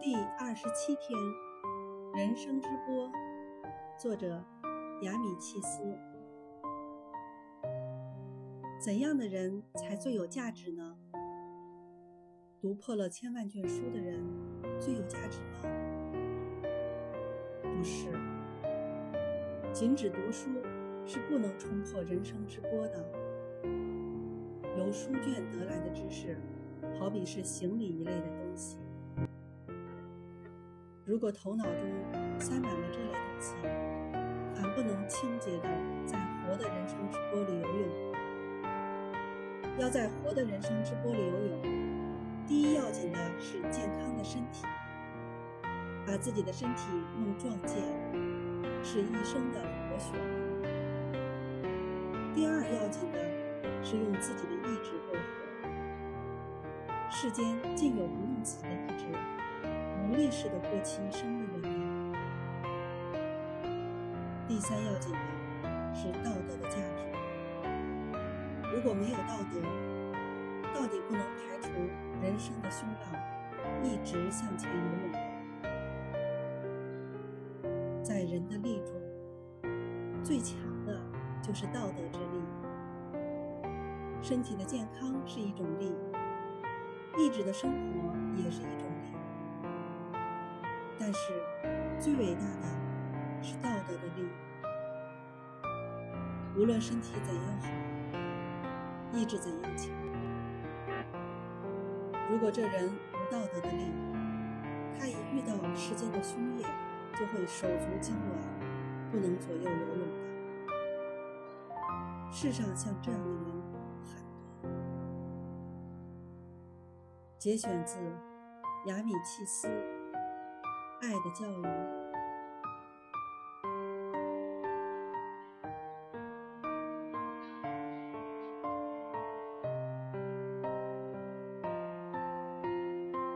第二十七天，人生之波，作者雅米契斯。怎样的人才最有价值呢？读破了千万卷书的人最有价值吗？不是，仅只读书是不能冲破人生之波的。由书卷得来的知识，好比是行李一类的东西。如果头脑中塞满了这类东西，反不能清洁的在活的人生之波里游泳。要在活的人生之波里游泳，第一要紧的是健康的身体，把自己的身体弄壮健，是一生的活血。第二要紧的是用自己的意志过活。世间竟有不用自己的意志。无力似的过其一生的人呢？第三要紧的是道德的价值。如果没有道德，到底不能排除人生的凶浪，一直向前游泳。在人的力中，最强的就是道德之力。身体的健康是一种力，意志的生活也是一种力。但是，最伟大的是道德的力。无论身体怎样好，意志怎样强，如果这人无道德的力，他一遇到世间的凶业，就会手足痉挛，不能左右游泳的。世上像这样的人节选自雅米契斯。爱的教育。